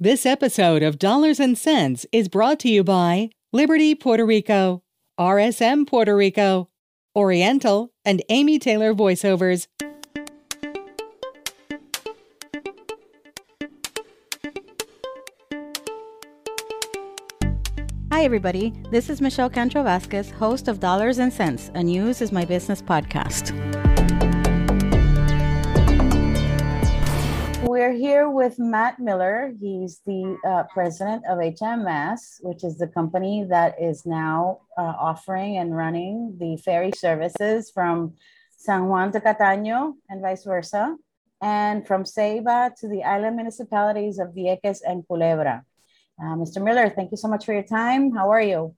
This episode of Dollars and Cents is brought to you by Liberty Puerto Rico, RSM Puerto Rico, Oriental, and Amy Taylor voiceovers. Hi, everybody. This is Michelle Kantrow-Vázquez, host of Dollars and Cents, a News is My Business podcast. We're here with Matt Miller. He's the uh, president of HMS, which is the company that is now uh, offering and running the ferry services from San Juan to Cataño and vice versa, and from Ceiba to the island municipalities of Vieques and Culebra. Uh, Mr. Miller, thank you so much for your time. How are you?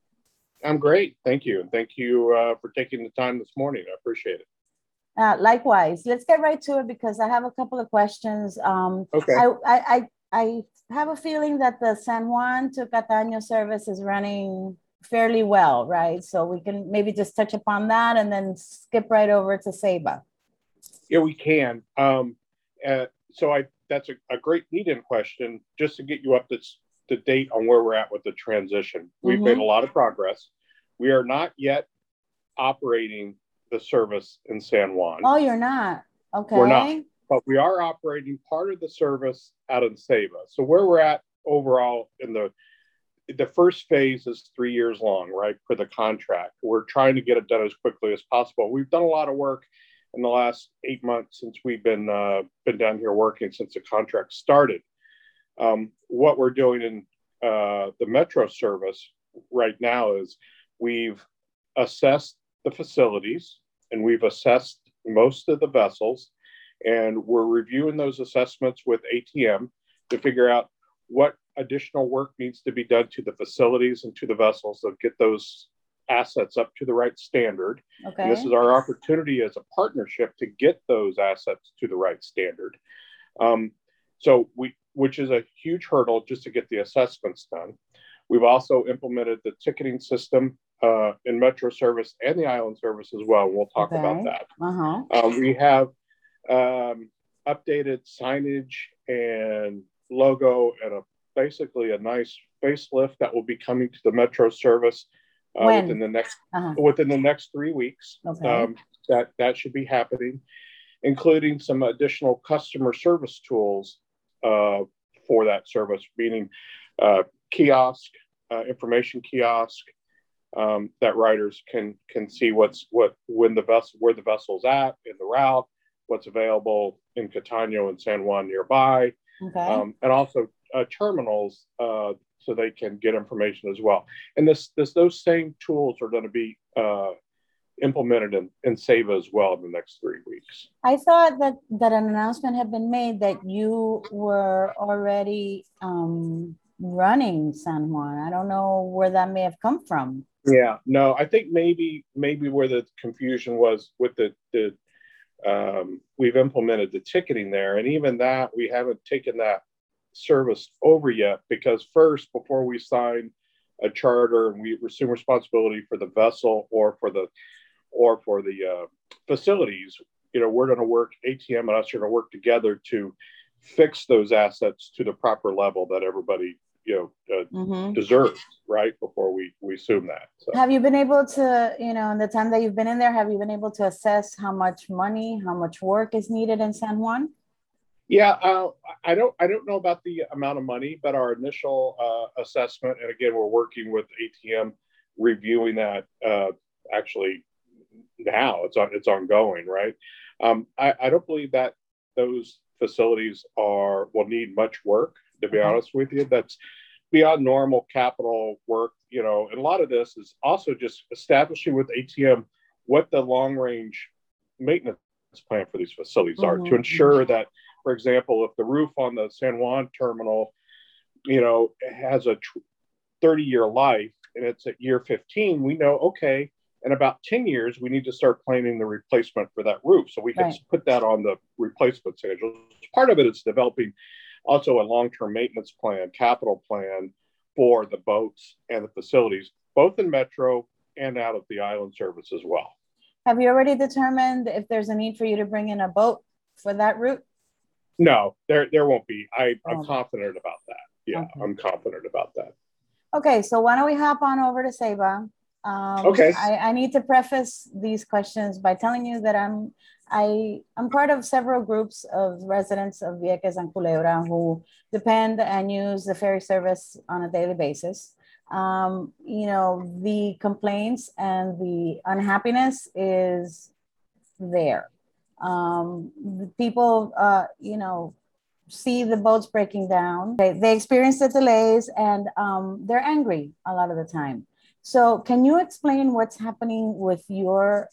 I'm great. Thank you. And thank you uh, for taking the time this morning. I appreciate it. Uh, likewise, let's get right to it because I have a couple of questions. Um, okay. I, I, I, have a feeling that the San Juan to Cataño service is running fairly well, right? So we can maybe just touch upon that and then skip right over to Ceiba. Yeah, we can. Um, uh, so I that's a, a great lead-in question just to get you up to to date on where we're at with the transition. We've mm-hmm. made a lot of progress. We are not yet operating the service in San Juan. Oh, you're not? Okay. We're not, but we are operating part of the service out of Ceiba. So where we're at overall in the the first phase is three years long, right, for the contract. We're trying to get it done as quickly as possible. We've done a lot of work in the last eight months since we've been uh, been down here working since the contract started. Um, what we're doing in uh, the metro service right now is we've assessed the facilities and we've assessed most of the vessels and we're reviewing those assessments with ATM to figure out what additional work needs to be done to the facilities and to the vessels to get those assets up to the right standard. Okay. And this is our opportunity as a partnership to get those assets to the right standard. Um, so we which is a huge hurdle just to get the assessments done. We've also implemented the ticketing system uh, in Metro service and the island service as well. We'll talk okay. about that. Uh-huh. Uh, we have um, updated signage and logo and a basically a nice facelift that will be coming to the Metro service uh, within the next uh-huh. within the next three weeks. Okay. Um, that that should be happening, including some additional customer service tools uh, for that service, meaning uh, kiosk, uh, information kiosk, um, that riders can can see what's what when the vessel where the vessel's at in the route, what's available in Cataño and San Juan nearby, okay. um, and also uh, terminals uh, so they can get information as well. And this this those same tools are going to be uh, implemented in, in Ceiba as well in the next three weeks. I thought that that an announcement had been made that you were already um, running San Juan. I don't know where that may have come from. Yeah, no, I think maybe maybe where the confusion was with the the um, we've implemented the ticketing there, and even that we haven't taken that service over yet because first before we sign a charter and we assume responsibility for the vessel or for the or for the uh, facilities, you know, we're going to work, ATM and us are going to work together to fix those assets to the proper level that everybody, you know, uh, mm-hmm. deserves, right? Before we, we assume that. So. Have you been able to, you know, in the time that you've been in there, have you been able to assess how much money, how much work is needed in San Juan? Yeah, uh, I don't. I don't know about the amount of money, but our initial uh, assessment, and again, we're working with ATM, reviewing that uh, actually now. It's on, it's ongoing, right? Um, I, I don't believe that those facilities are will need much work. To be mm-hmm. honest with you, that's beyond normal capital work. You know, and a lot of this is also just establishing with ATM what the long range maintenance plan for these facilities mm-hmm. are to mm-hmm. ensure that, for example, if the roof on the San Juan terminal, you know, has a 30 year life and it's at year 15, we know, okay, in about 10 years, we need to start planning the replacement for that roof. So we can right. put that on the replacement schedule. Part of it is developing also a long term maintenance plan, capital plan for the boats and the facilities, both in Metro and out of the island service as well. Have you already determined if there's a need for you to bring in a boat for that route? No, there there won't be. I, I'm oh. confident about that. yeah, Okay. I'm confident about that. Okay, so why don't we hop on over to Ceiba? Um, Okay. I, I need to preface these questions by telling you that I'm I I'm part of several groups of residents of Vieques and Culebra who depend and use the ferry service on a daily basis. Um, you know, the complaints and the unhappiness is there. Um, the people, uh, you know, see the boats breaking down. They, they experience the delays and um, they're angry a lot of the time. So, can you explain what's happening with your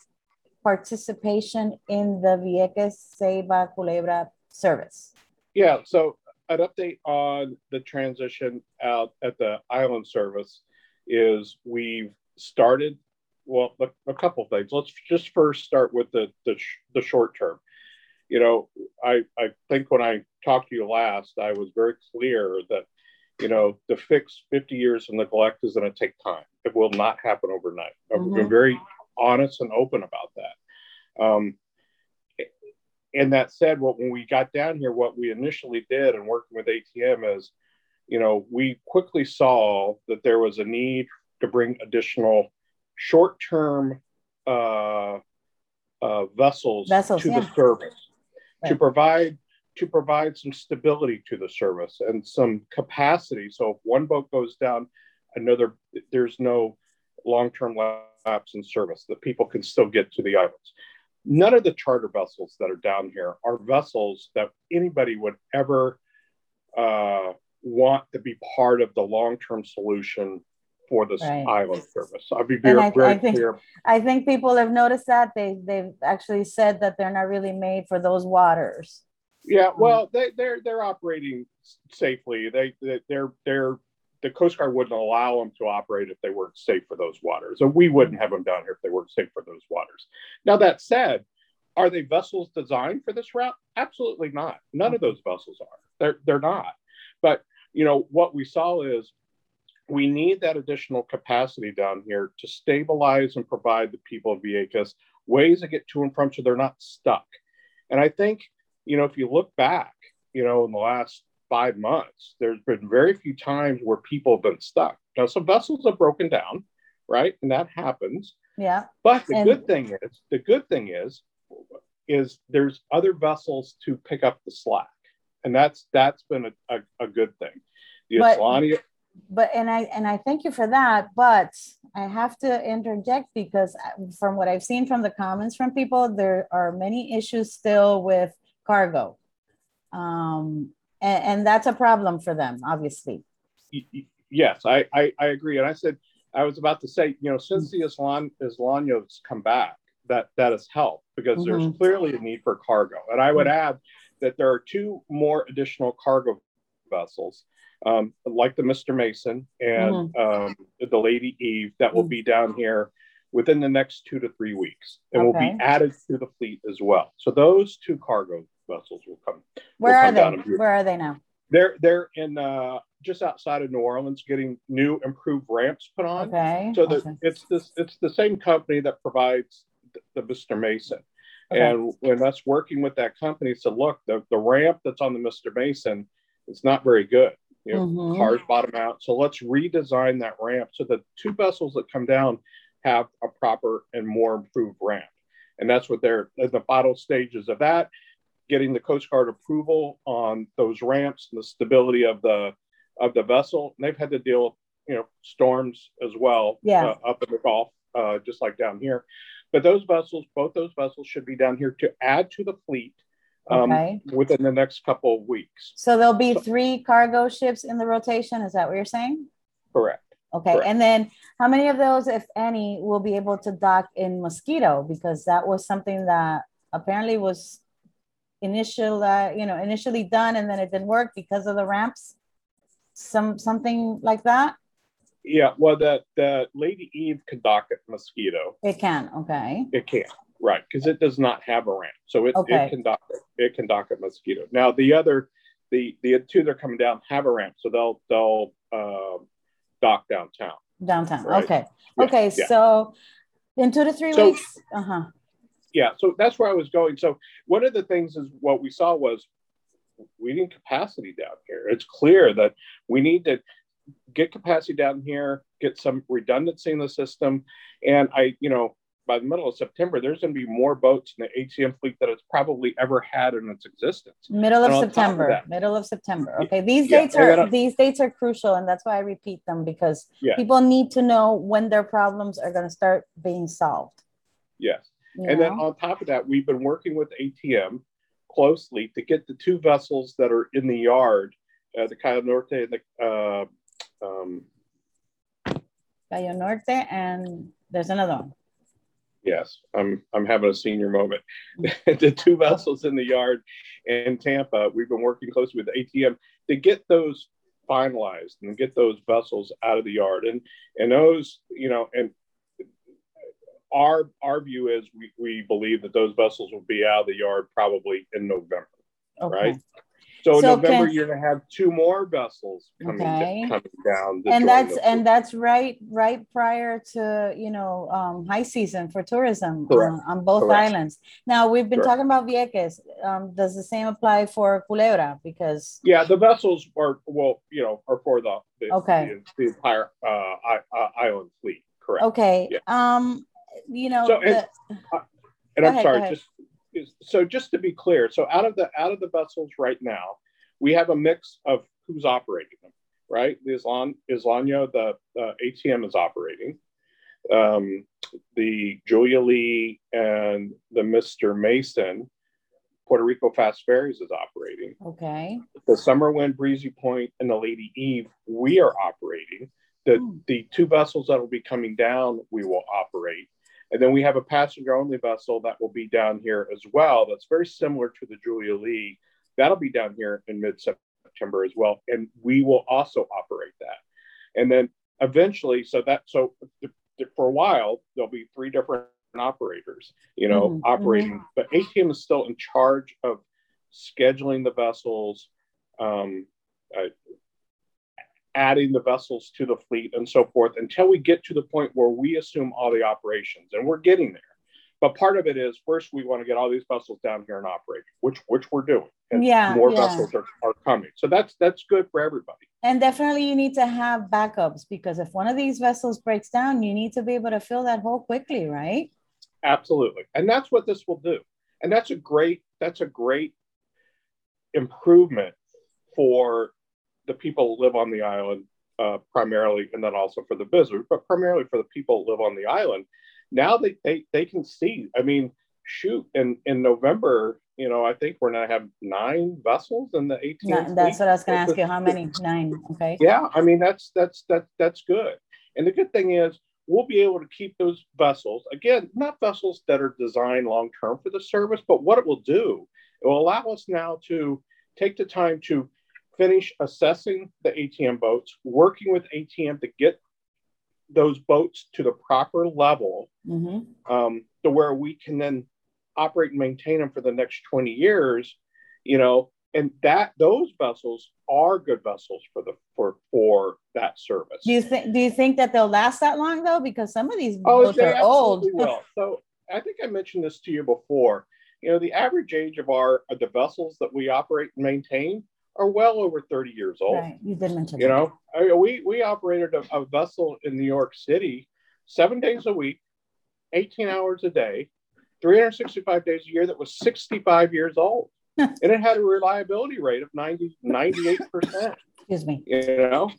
participation in the Vieques Ceiba Culebra service? Yeah, so an update on the transition out at the island service is we've started, well, a, a couple things. Let's just first start with the, the, sh- the short term. You know, I, I think when I talked to you last, I was very clear that, you know, to fix 50 years of neglect is going to take time. It will not happen overnight. I've been very honest and open about that. Um, and that said, what when we got down here, what we initially did and working with ATM is, you know, we quickly saw that there was a need to bring additional short-term uh, uh, vessels, Vessels, to yeah. the service to provide to provide some stability to the service and some capacity. So if one boat goes down, another there's no long-term lapse in service that people can still get to the islands. None of the charter vessels that are down here are vessels that anybody would ever uh, want to be part of the long-term solution for this Right. island service. I'll be very, I- very I think- clear. I think people have noticed that they they've actually said that they're not really made for those waters. Yeah, Um, well, they, they're they're operating safely. They they- they're they're the Coast Guard wouldn't allow them to operate if they weren't safe for those waters, and we wouldn't have them down here if they weren't safe for those waters. Now that said, are they vessels designed for this route? Absolutely not. None of those vessels are. They're they're not. But you know what we saw is we need that additional capacity down here to stabilize and provide the people of Vieques ways to get to and from so they're not stuck. And I think you know, if you look back, you know, in the last five months, there's been very few times where people have been stuck. Now, some vessels have broken down, right? And that happens. Yeah. But the And- good thing is, the good thing is, is there's other vessels to pick up the slack. And that's that's been a, a, a good thing. The But- Isleño, but and I and I thank you for that. But I have to interject because uh, from what I've seen from the comments from people, there are many issues still with cargo, um, and, and that's a problem for them, obviously. yes, I, I, I agree. And I said, I was about to say, you know, since the Islan, Isleño's come back, that, that has helped because there's Mhm. clearly a need for cargo. And I would add that there are two more additional cargo vessels, um, like the Mr. Mason and um, the Lady Eve, that will Mhm. be down here within the next two to three weeks and will be added to the fleet as well. So those two cargo vessels will come. Where are come down they? view. Where are they now? They're they're in uh, just outside of New Orleans, getting new improved ramps put on. Okay. So the, okay. it's this it's the same company that provides the, the Mr. Mason. Okay. And when us working with that company said, look, the, the ramp that's on the Mr. Mason, it's not very good. You know, Mhm. cars bottom out. So let's redesign that ramp so the two vessels that come down have a proper and more improved ramp. And that's what they're in the final stages of that, getting the Coast Guard approval on those ramps and the stability of the of the vessel. And they've had to deal with, you know, storms as well Yeah. uh, up in the Gulf, uh, just like down here. But those vessels, both those vessels should be down here to add to the fleet um, Okay. within the next couple of weeks. So there'll be so- three cargo ships in the rotation. Is that what you're saying? Correct. Okay, Correct. and then how many of those, if any, will be able to dock in Mosquito? Because that was something that apparently was initial, uh, you know, initially done and then it didn't work because of the ramps. Some something like that. Yeah, well, the the Lady Eve can dock at Mosquito. It can. Okay. It can, right? Because it does not have a ramp, so it, Okay. it can dock. It can dock at Mosquito. Now the other, the the two that are coming down have a ramp, so they'll they'll um, dock downtown. Downtown. Right. Okay. Yeah, okay. yeah. So in two to three So- weeks. Uh huh. Yeah, so that's where I was going. So one of the things is what we saw was we need capacity down here. It's clear that we need to get capacity down here, get some redundancy in the system. And I, you know, by the middle of September, there's going to be more boats in the ATM fleet that it's probably ever had in its existence. Middle of September. Of middle of September. Okay, these yeah, dates are these dates are crucial, and that's why I repeat them because yeah. people need to know when their problems are going to start being solved. Yes, and then on top of that, we've been working with ATM closely to get the two vessels that are in the yard, uh, the Cayo Norte and the uh, um, Cayo Norte, and there's another one. Yes, I'm I'm having a senior moment. the two vessels in the yard in Tampa, we've been working closely with ATM to get those finalized and get those vessels out of the yard. And and those, you know, and our our view is we, we believe that those vessels will be out of the yard probably in November. Okay. Right. So, so November, can, you're going to have two more vessels coming, okay. coming down. And that's and that's right right prior to you know um, high season for tourism on, on, both Correct. islands. Now we've been Correct. talking about Vieques. Um, does the same apply for Culebra? Because yeah, the vessels are well, you know, are for the, the okay the, the entire uh, uh, island fleet. Correct. Okay. Yeah. Um, you know, so, the, and, uh, and I'm ahead, sorry, just so just to be clear, so out of the out of the vessels right now, we have a mix of who's operating them, right? The Islan Isleño, the uh, ATM is operating. Um, the Julia Lee and the Mr. Mason, Puerto Rico Fast Ferries is operating. Okay. The Summer Wind Breezy Point and the Lady Eve, we are operating. The, hmm. the two vessels that will be coming down, we will operate. And then we have a passenger only vessel that will be down here as well. That's very similar to the Julia Lee. That'll be down here in mid September as well. And we will also operate that. And then eventually, so that, so for a while, there'll be three different operators, you know, mm-hmm. operating, mm-hmm. but ATM is still in charge of scheduling the vessels, um, uh, adding the vessels to the fleet and so forth until we get to the point where we assume all the operations and we're getting there. But part of it is first we want to get all these vessels down here and operating which which we're doing and yeah more yeah. vessels are, are coming. So that's that's good for everybody. And definitely you need to have backups because if one of these vessels breaks down you need to be able to fill that hole quickly right? Absolutely. And that's what this will do. And that's a great that's a great improvement for the people live on the island uh, primarily, and then also for the visitors, but primarily for the people live on the island. Now they, they, they can see. I mean, shoot, in, in November, you know, I think we're going to have nine vessels in the ATM. No, that's what I was going to ask you. How many? Nine. Okay. Yeah, I mean that's that's that that's good. And the good thing is we'll be able to keep those vessels again, not vessels that are designed long term for the service, but what it will do, it will allow us now to take the time to finish assessing the ATM boats, working with ATM to get those boats to the proper level mm-hmm. um, to where we can then operate and maintain them for the next 20 years, you know, and that those vessels are good vessels for the for for that service. Do you think do you think that they'll last that long though? Because some of these oh, boats are old. will. So I think I mentioned this to you before. You know, the average age of our of the vessels that we operate and maintain are well over 30 years old. Right. You did mention You that. know, I we, we operated a, a, vessel in New York City seven days a week, 18 hours a day, 365 days a year that was 65 years old. and it had a reliability rate of 90, 98%. Excuse me. You know,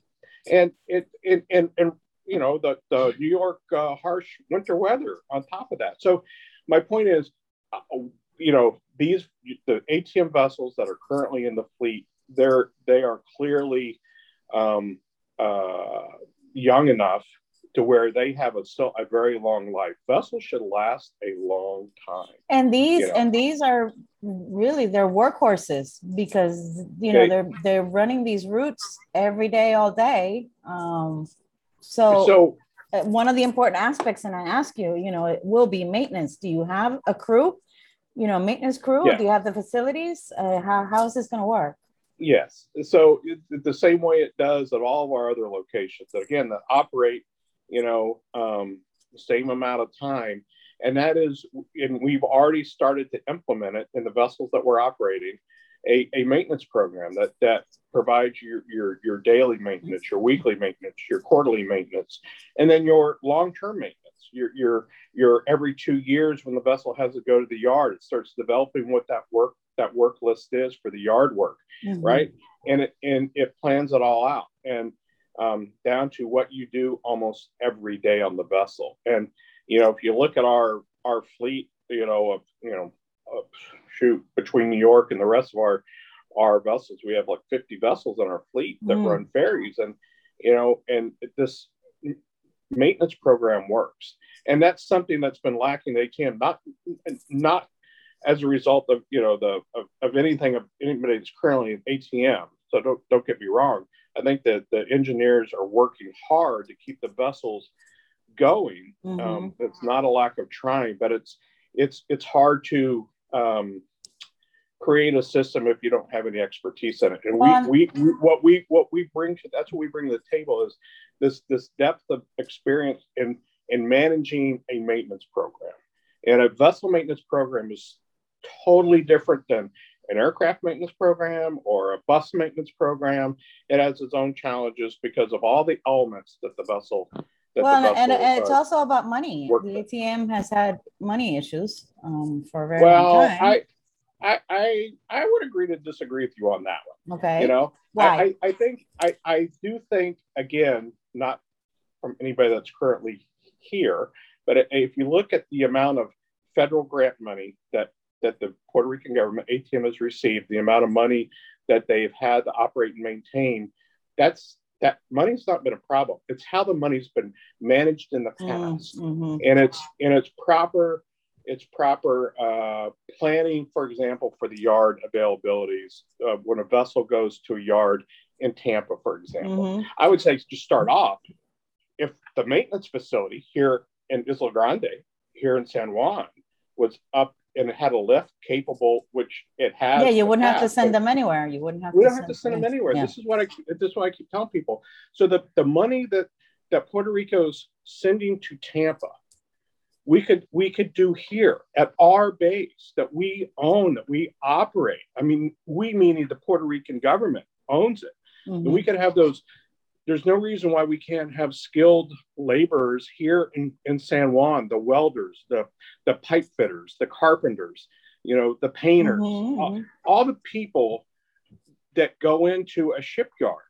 and it, it and, and, you know, the, the New York uh, harsh winter weather on top of that. So my point is, uh, you know, these, the ATM vessels that are currently in the fleet they're they are clearly um, uh, young enough to where they have a so a very long life. Vessels should last a long time. And these you know? and these are really they're workhorses because you know they're they're running these routes every day all day. Um, so so uh, one of the important aspects, and I ask you, you know, it will be maintenance. Do you have a crew? You know, maintenance crew. Yeah. Do you have the facilities? Uh, how how is this going to work? Yes. So it, the same way it does at all of our other locations that again that operate, you know, um, the same amount of time. And that is, and we've already started to implement it in the vessels that we're operating. a, a maintenance program that that provides your, your your daily maintenance, your weekly maintenance, your quarterly maintenance, and then your long-term maintenance. Your your your every two years when the vessel has to go to the yard, it starts developing what that work that work list is for the yard work, mm-hmm. right? And it and it plans it all out and um, down to what you do almost every day on the vessel. And you know, if you look at our our fleet, you know, of you know, of, shoot between New York and the rest of our our vessels, we have like 50 vessels in our fleet that mm. run ferries, and you know, and this maintenance program works, and that's something that's been lacking. They can not not as a result of you know the of, of anything of anybody that's currently in ATM. So don't don't get me wrong. I think that the engineers are working hard to keep the vessels going. Mm-hmm. Um, it's not a lack of trying, but it's it's it's hard to um, create a system if you don't have any expertise in it. And we, we, we what we what we bring to that's what we bring to the table is this this depth of experience in in managing a maintenance program. And a vessel maintenance program is totally different than an aircraft maintenance program or a bus maintenance program. It has its own challenges because of all the elements that the vessel. That well, the vessel, and, and it's uh, also about money. The ATM has had money issues um, for a very well, long time. I, I, I I would agree to disagree with you on that one. Okay. You know, Why? I, I think I, I do think again, not from anybody that's currently here, but if you look at the amount of federal grant money that that the Puerto Rican government, ATM, has received, the amount of money that they've had to operate and maintain, that's that money's not been a problem. It's how the money's been managed in the mm, past, mm-hmm. and it's and it's proper it's proper uh, planning, for example, for the yard availabilities. Uh, when a vessel goes to a yard in Tampa, for example, mm-hmm. I would say to start off, if the maintenance facility here in Isla Grande, here in San Juan, was up and it had a lift capable, which it has. Yeah, you wouldn't have to send them anywhere. You wouldn't have. We don't have to send them anywhere. Yeah. This is what I. This is what I keep telling people. So the the money that that Puerto Rico's sending to Tampa, we could we could do here at our base that we own, that we operate. I mean, we meaning the Puerto Rican government owns it, mm-hmm. and we could have those there's no reason why we can't have skilled laborers here in, in San Juan, the welders, the, the pipe fitters, the carpenters, you know, the painters, mm-hmm. all, all the people that go into a shipyard.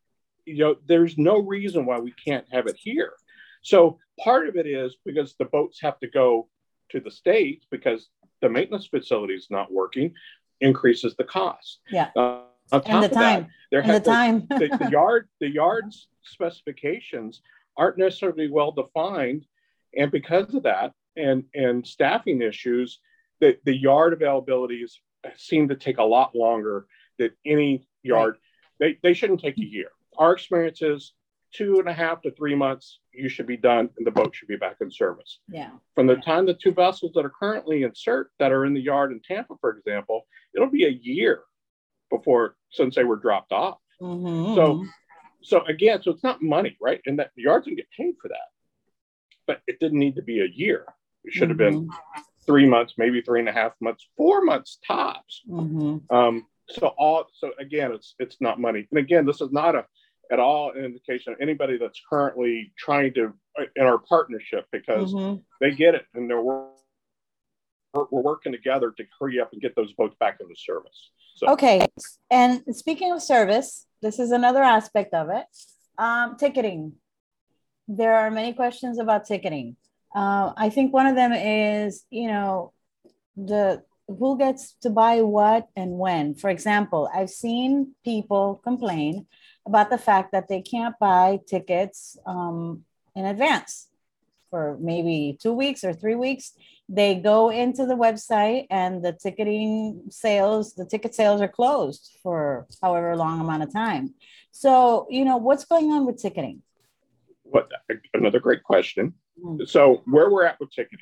You know, there's no reason why we can't have it here. So part of it is because the boats have to go to the States because the maintenance facility is not working, increases the cost. Yeah. Uh, and the time. That, there and the time. the, the, yard, the yards specifications aren't necessarily well defined, and because of that, and and staffing issues, the the yard availabilities seem to take a lot longer than any yard. Right. They they shouldn't take a year. Our experience is two and a half to three months, you should be done and the boat should be back in service. Yeah. From the time the two vessels that are currently in CERT that are in the yard in Tampa, for example, it'll be a year before since they were dropped off. Mm-hmm. So, so again, so it's not money, right? And that the yards can get paid for that, but it didn't need to be a year. It should have mm-hmm. been three months, maybe three and a half months, four months tops. Mm-hmm. Um, so all, so again, it's it's not money. And again, this is not a at all an indication of anybody that's currently trying to in our partnership because mm-hmm. they get it and they're we're, we're working together to hurry up and get those boats back into service. So. Okay. And speaking of service, this is another aspect of it. Um, ticketing. There are many questions about ticketing. Uh, I think one of them is, you know, the who gets to buy what and when. For example, I've seen people complain about the fact that they can't buy tickets um, in advance for maybe two weeks or three weeks they go into the website and the ticketing sales the ticket sales are closed for however long amount of time. So you know what's going on with ticketing? What another great question. Mm-hmm. so where we're at with ticketing.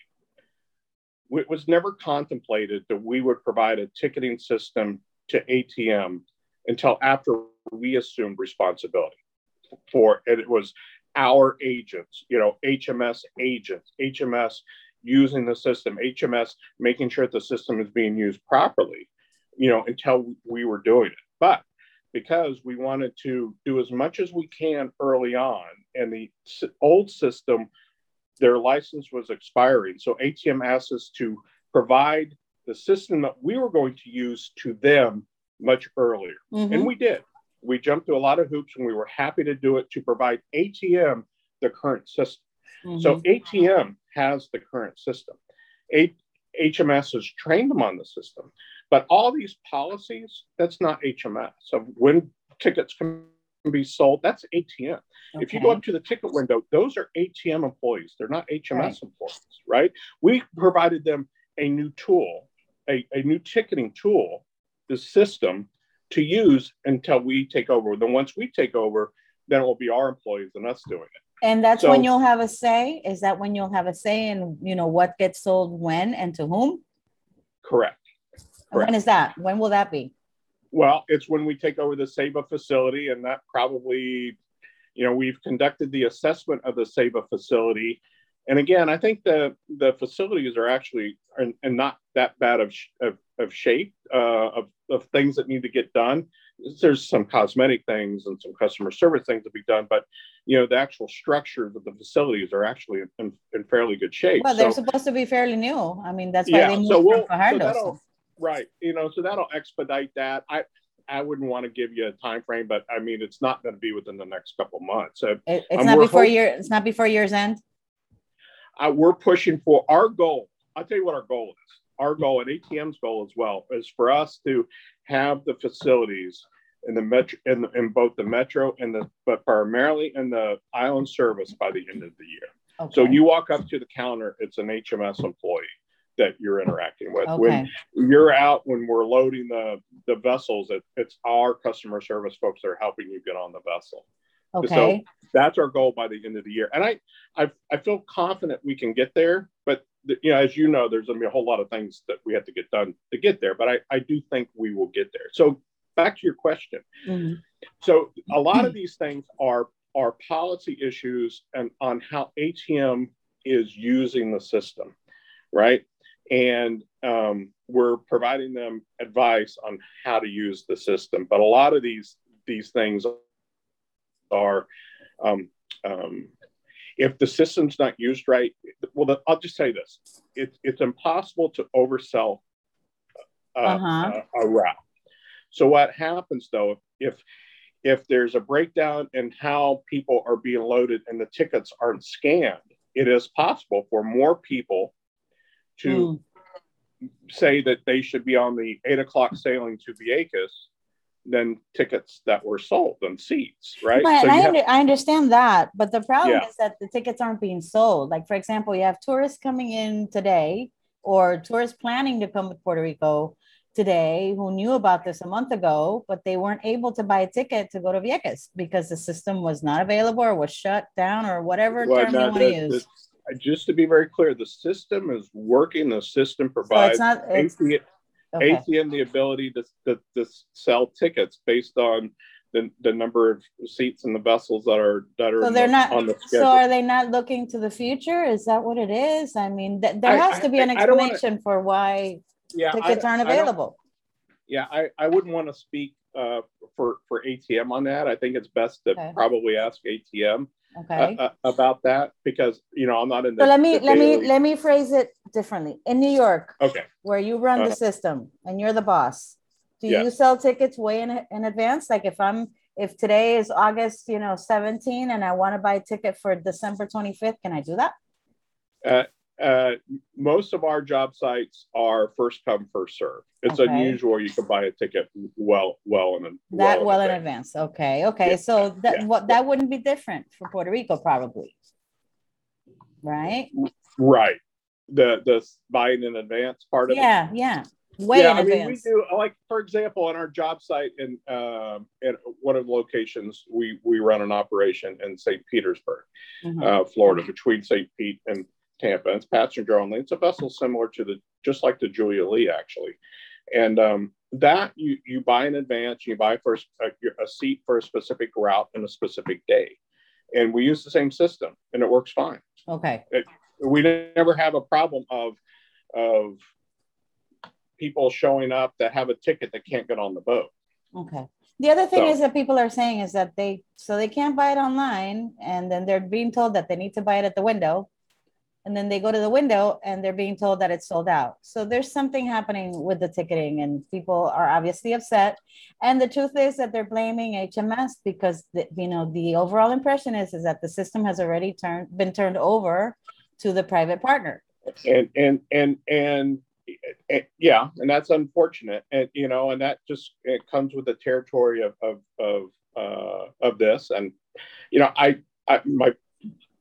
It was never contemplated that we would provide a ticketing system to atm until after we assumed responsibility for it it was our agents you know hms agents hms using the system, HMS making sure the system is being used properly you know, until we were doing it. But because we wanted to do as much as we can early on, and the old system, their license was expiring. So ATM asked us to provide the system that we were going to use to them much earlier. Mm-hmm. And we did. We jumped through a lot of hoops and we were happy to do it to provide ATM the current system. Mm-hmm. So ATM has the current system. A- HMS has trained them on the system. But all these policies, that's not HMS. So when tickets can be sold, that's ATM. Okay. If you go up to the ticket window, those are ATM employees. They're not HMS right. employees, right? We provided them a new tool, a, a new ticketing tool, the system to use until we take over. Then once we take over, then it will be our employees and us doing it. And that's so, when you'll have a say. Is that when you'll have a say in you know what gets sold when and to whom? Correct. Correct. When is that? When will that be? Well, it's when we take over the Ceiba facility, and that probably, you know, we've conducted the assessment of the Ceiba facility, and again, I think the the facilities are actually and, not that bad of, of, of shape uh, of of things that need to get done. There's some cosmetic things and some customer service things to be done, but you know the actual structures of the facilities are actually in, in fairly good shape. Well, they're so, supposed to be fairly new. I mean, that's why yeah, they moved so we'll, from. So right, you know, so that'll expedite that. I I wouldn't want to give you a time frame, but I mean, it's not going to be within the next couple months. it, it's um, not before hoping, year. It's not before year's end. Uh, we're pushing for our goal. I'll tell you what our goal is. Our goal and ATM's goal as well is for us to have the facilities in the metro in, in both the metro and the but primarily in the island service by the end of the year. Okay. So you walk up to the counter, it's an HMS employee that you're interacting with. Okay. When you're out, when we're loading the the vessels, it, it's our customer service folks that are helping you get on the vessel. Okay. So that's our goal by the end of the year, and I I, I feel confident we can get there. But the, you know, as you know, there's going to be a whole lot of things that we have to get done to get there. But I I do think we will get there. So back to your question. Mm-hmm. So a lot of these things are are policy issues and on how ATM is using the system, right? And um, we're providing them advice on how to use the system. But a lot of these these things are um, um, if the system's not used right, well, I'll just say this: it's it's impossible to oversell uh, uh-huh. a, a, route. So what happens though if if there's a breakdown in how people are being loaded and the tickets aren't scanned, it is possible for more people to mm. say that they should be on the eight o'clock sailing to Vieques than tickets that were sold than seats, right? But so I, have, I, understand that, but the problem yeah. is that the tickets aren't being sold. Like, for example, you have tourists coming in today or tourists planning to come to Puerto Rico today who knew about this a month ago, but they weren't able to buy a ticket to go to Vieques because the system was not available or was shut down or whatever well, term you want to use. just to be very clear, the system is working. The system provides so it's not, it's, okay. ATM the ability to, to, to sell tickets based on the, the number of seats in the vessels that are that are so they're the, not on the schedule. so are they not looking to the future is that what it is i mean th- there has I, to be an explanation wanna, for why yeah, tickets I, aren't available yeah i, I wouldn't want to speak uh, for for atm on that i think it's best to okay. probably ask atm okay. Uh, uh, about that because you know I'm not in. The, so let me let me let me phrase it differently. In New York, okay, where you run uh, the system and you're the boss, do you sell tickets way in in advance? Like if I'm if today is August, you know, 17, and I want to buy a ticket for December 25th, can I do that? Uh, uh, most of our job sites are first come first serve it's okay. unusual you can buy a ticket well well in that well, well in advance. advance okay okay yeah. so that yeah. what that wouldn't be different for puerto rico probably right right the the buying in advance part of yeah, it yeah way yeah, in I advance. Mean, we do like for example on our job site in um, at one of the locations we we run an operation in St. Petersburg, mm-hmm. uh, Florida, between St. Pete and Tampa. It's passenger only. It's a vessel similar to the just like the Julia Lee actually, and um, that you you buy in advance. You buy first a, a seat for a specific route and a specific day, and we use the same system, and it works fine. Okay. It, we never have a problem of of people showing up that have a ticket that can't get on the boat. Okay. The other thing So- is that people are saying is that they, so they can't buy it online and then they're being told that they need to buy it at the window. And then they go to the window and they're being told that it's sold out. So there's something happening with the ticketing and people are obviously upset. And the truth is that they're blaming HMS because the, you know, the overall impression is, is that the system has already turned, been turned over to the private partner. and and and and, and yeah and that's unfortunate and you know and that just it comes with the territory of of of uh of this and you know i i my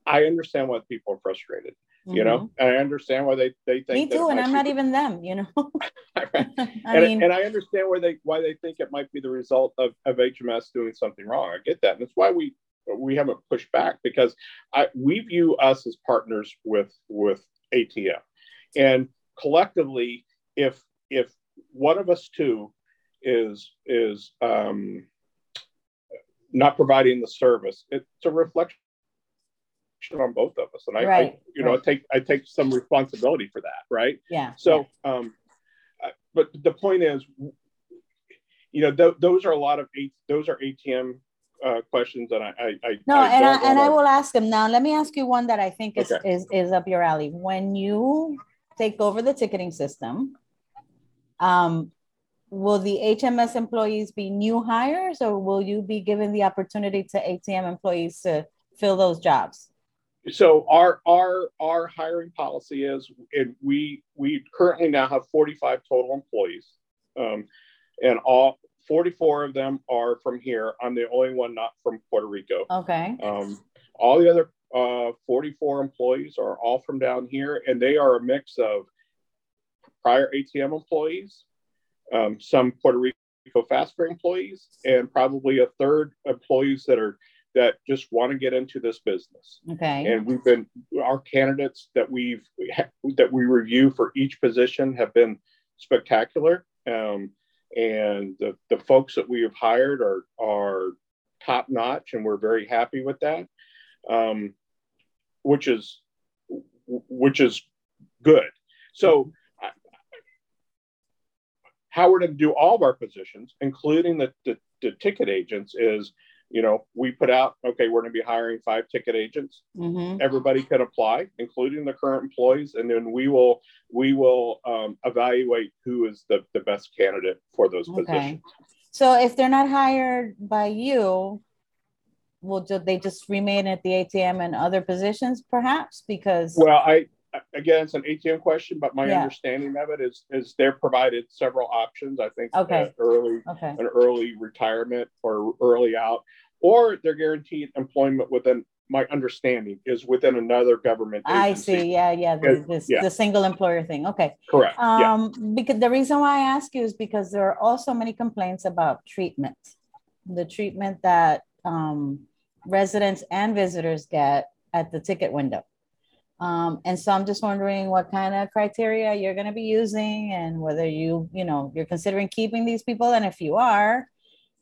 i understand why people are frustrated you know and i understand why they they think Mm-hmm. Me too, and I'm be- not even them, you know? I and, mean, and I understand where they why they think it might be the result of, of HMS doing something wrong. I get that, and that's why we we haven't pushed back because I we view us as partners with with ATM, and collectively, if if one of us two is is um, not providing the service, it's a reflection on both of us, and I, I you know right. I take I take some responsibility for that, right? yeah. So, um, uh, but the point is, you know, th- those are a lot of those are ATM uh, questions, and I, I, I No, I and I, and I will ask them now. Let me ask you one that I think is, Okay. is, is up your alley. When you take over the ticketing system, um, will the HMS employees be new hires or will you be given the opportunity to ATM employees to fill those jobs? So our our our hiring policy is, and we we currently now have 45 total employees, um, and all 44 of them are from here. I'm the only one not from Puerto Rico. Okay, Um, all the other uh, 44 employees are all from down here, and they are a mix of prior ATM employees, um, some Puerto Rico Fastway employees, and probably a third employees that are that just want to get into this business. okay, And we've been our candidates that we've that we review for each position have been spectacular. Um, and the, the folks that we have hired are are top notch, and we're very happy with that. Um, which is which is good. So I- how we're going to do all of our positions, including the, the, the ticket agents, is you know we put out okay we're going to be hiring five ticket agents mhm, everybody can apply, including the current employees, and then we will we will um, evaluate who is the, the best candidate for those okay. positions. So if they're not hired by you, will they just remain at the ATM and other positions perhaps? Because, Well, I again, it's an ATM question, but my Yeah. understanding of it is is they're provided several options. I think Okay. early okay, an early retirement or early out, or they're guaranteed employment within. My understanding is within another government. I see. Yeah, yeah, the, this, yeah. the single employer thing. Okay. Correct. yeah. Um, because the reason why I ask you is because there are also many complaints about treatment. The treatment that um, residents and visitors get at the ticket window. Um, and so I'm just wondering what kind of criteria you're going to be using and whether you, you know, you're considering keeping these people. And if you are,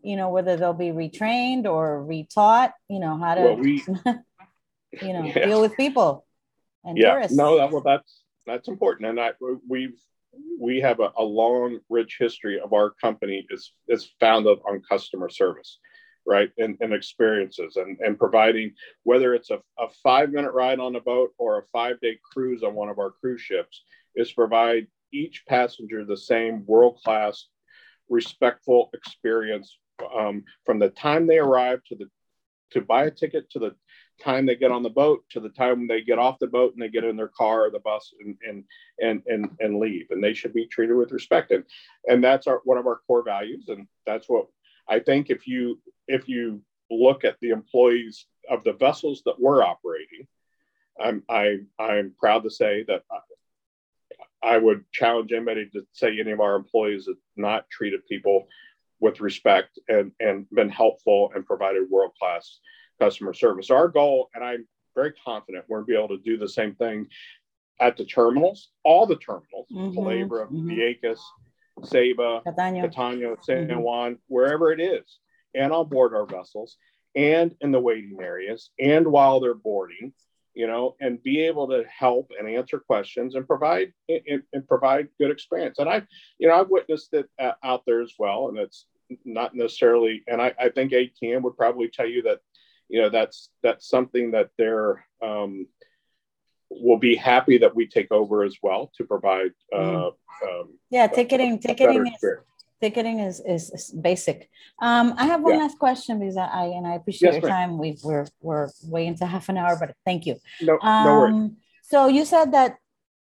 you know, whether they'll be retrained or retaught, you know, how to, Well, we you know, Yeah. deal with people and yeah tourists. no that well that's that's important and i we've we have a, a long rich history of our company is is founded on customer service right and, and experiences and, and providing whether it's a, a five minute ride on a boat or a five day cruise on one of our cruise ships is provide each passenger the same world class respectful experience um, from the time they arrive to the to buy a ticket to the time they get on the boat to the time they get off the boat and they get in their car or the bus and and and and, and leave and they should be treated with respect and and that's our one of our core values and that's what i think if you if you look at the employees of the vessels that we're operating i'm i i'm proud to say that I, I would challenge anybody to say any of our employees have not treated people with respect and and been helpful and provided world class customer service. Our goal, and I'm very confident we're going to be able to do the same thing at the terminals, all the terminals, Mhm, Culebra, mhm. Vieques, Ceiba, Cataño. Cataño, San Mhm. Juan, wherever it is, and on board our vessels and in the waiting areas and while they're boarding you know, and be able to help and answer questions and provide and, and provide good experience. And I, you know, I've witnessed it uh, out there as well, and it's not necessarily. And I, I think ATM would probably tell you that, you know, that's that's something that they're um, will be happy that we take over as well to provide. Uh, mm-hmm. um, yeah, ticketing, ticketing is, ticketing is, is, is basic. Um, I have one yeah. last question because I and I appreciate yes, your time. We we're we're way into half an hour, but thank you. No, um, no worries. So you said that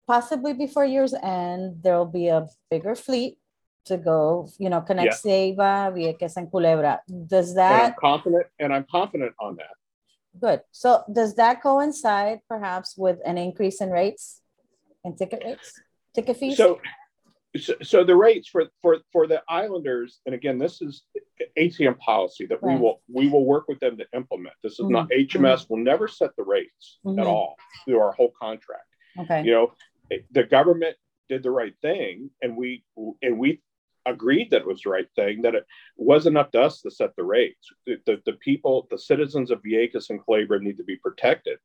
possibly before year's end there will be a bigger fleet to go, you know, connect yeah. Ceiba, Vieques, and Culebra. Does that? And I'm confident, and I'm confident on that. Good. So does that coincide perhaps with an increase in rates and ticket rates, ticket fees? So, so, so the rates for, for, for the islanders, and again, this is ATM policy that right. we will we will work with them to implement. This is mm-hmm. not HMS mm-hmm. will never set the rates mm-hmm. at all through our whole contract. Okay. You know, the government did the right thing, and we and we agreed that it was the right thing, that it wasn't up to us to set the rates. The, the, the, people, the citizens of Vieques and Culebra need to be protected.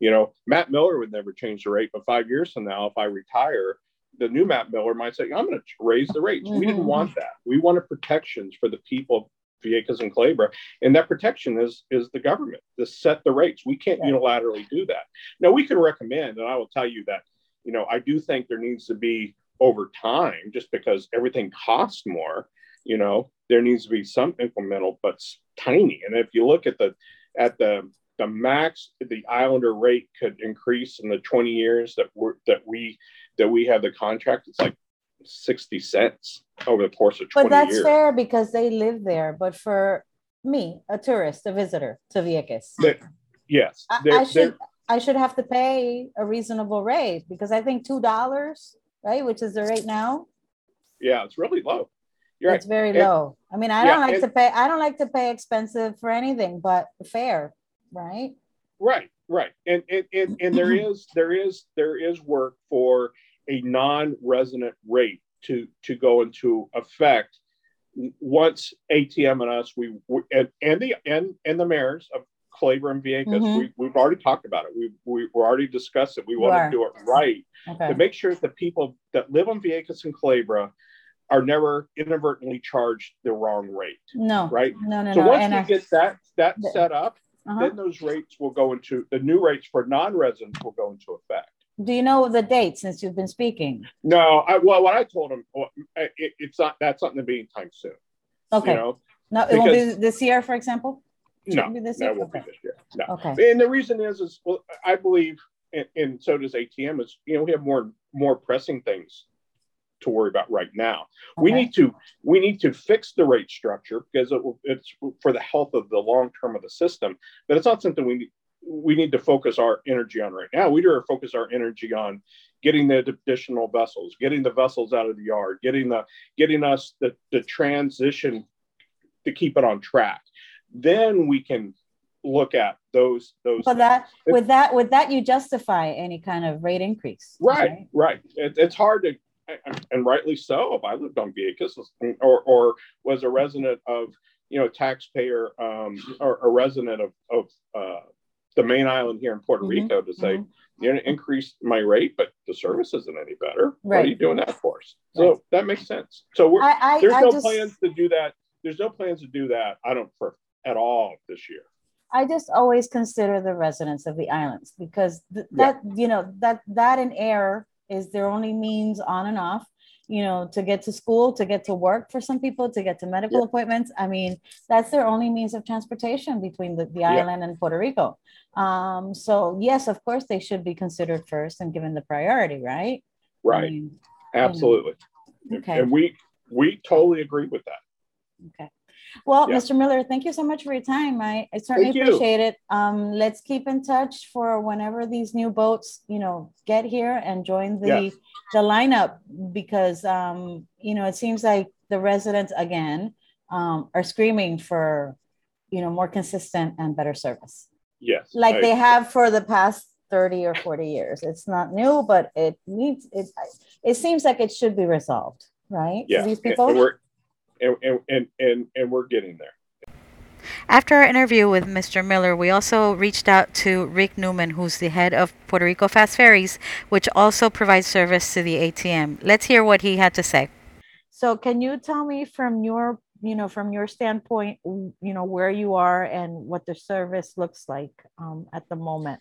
You know, Matt Miller would never change the rate, but five years from now, if I retire, the new Matt Miller might say, I'm going to raise the rates. Mm-hmm. We didn't want mm-hmm. that. We wanted protections for the people of Vieques and Culebra. And that protection is, is the government to set the rates. We can't unilaterally do that. Now, we can recommend, and I will tell you that, you know, I do think there needs to be over time just because everything costs more you know there needs to be some incremental but tiny. And if you look at the at the the max the islander rate could increase in the 20 years that we're that we that we have the contract it's like 60 cents over the course of 20 but that's years. fair because they live there. But for me a tourist a visitor to Vieques. Yes I, I should I should have to pay a reasonable rate because I think two dollars right? Which is the rate now. Yeah, it's really low. You're it's right. very and, low. I mean, I yeah, don't like and, to pay. I don't like to pay expensive for anything, but fair, right? Right, right. And and and, and there is there is there is work for a non-resident rate to to go into effect once ATM and us we, we and, and the and and the mayors of Culebra and Vieques. Mm-hmm. We, we've already talked about it. We, we, we already discussed it. We want to do it right okay. to make sure that people that live on Vieques and Culebra are never inadvertently charged the wrong rate. No. Right? No, no, so no. once and we I, get that that the, set up, uh-huh. then those rates will go into the new rates for non-residents will go into effect. Do you know the date since you've been speaking? No, I, well, what I told him, well, it, it's not that's not going to be anytime soon. Okay. You know? No, it won't be this year, for example. No, that won't okay. be this year. No. Okay. And the reason is, is well, I believe, and, and, so does ATM, is you know we have more more pressing things to worry about right now. Okay. We need to we need to fix the rate structure because it it's for the health of the long term of the system. But it's not something we need, we need to focus our energy on right now. We need to focus our energy on getting the additional vessels, getting the vessels out of the yard, getting the getting us the, the transition to keep it on track then we can look at those those but that with that with that you justify any kind of rate increase right right, right. It, it's hard to and rightly so if i lived on Vieques or or was a resident of you know taxpayer um or a resident of of uh the main island here in puerto mm-hmm. rico to say mm-hmm. you're going to increase my rate but the service isn't any better right. what are you doing that for so right. that makes sense so we're I, I, there's I no just, plans to do that there's no plans to do that i don't for at all this year. I just always consider the residents of the islands because th- that yeah. you know that that in air is their only means on and off you know to get to school to get to work for some people to get to medical yeah. appointments i mean that's their only means of transportation between the, the yeah. island and puerto rico um, so yes of course they should be considered first and given the priority right right I mean, absolutely you know. okay and we we totally agree with that okay well, yeah. Mr. Miller, thank you so much for your time. I, I certainly appreciate it. Um, let's keep in touch for whenever these new boats, you know, get here and join the yeah. the lineup because um, you know, it seems like the residents again um, are screaming for, you know, more consistent and better service. Yes. Like I, they have for the past 30 or 40 years. It's not new, but it needs it it seems like it should be resolved, right? Yeah. these people. And, and, and, and, and we're getting there. After our interview with Mr. Miller, we also reached out to Rick Newman, who's the head of Puerto Rico Fast Ferries, which also provides service to the ATM. Let's hear what he had to say. So can you tell me from your, you know, from your standpoint, you know, where you are and what the service looks like um, at the moment?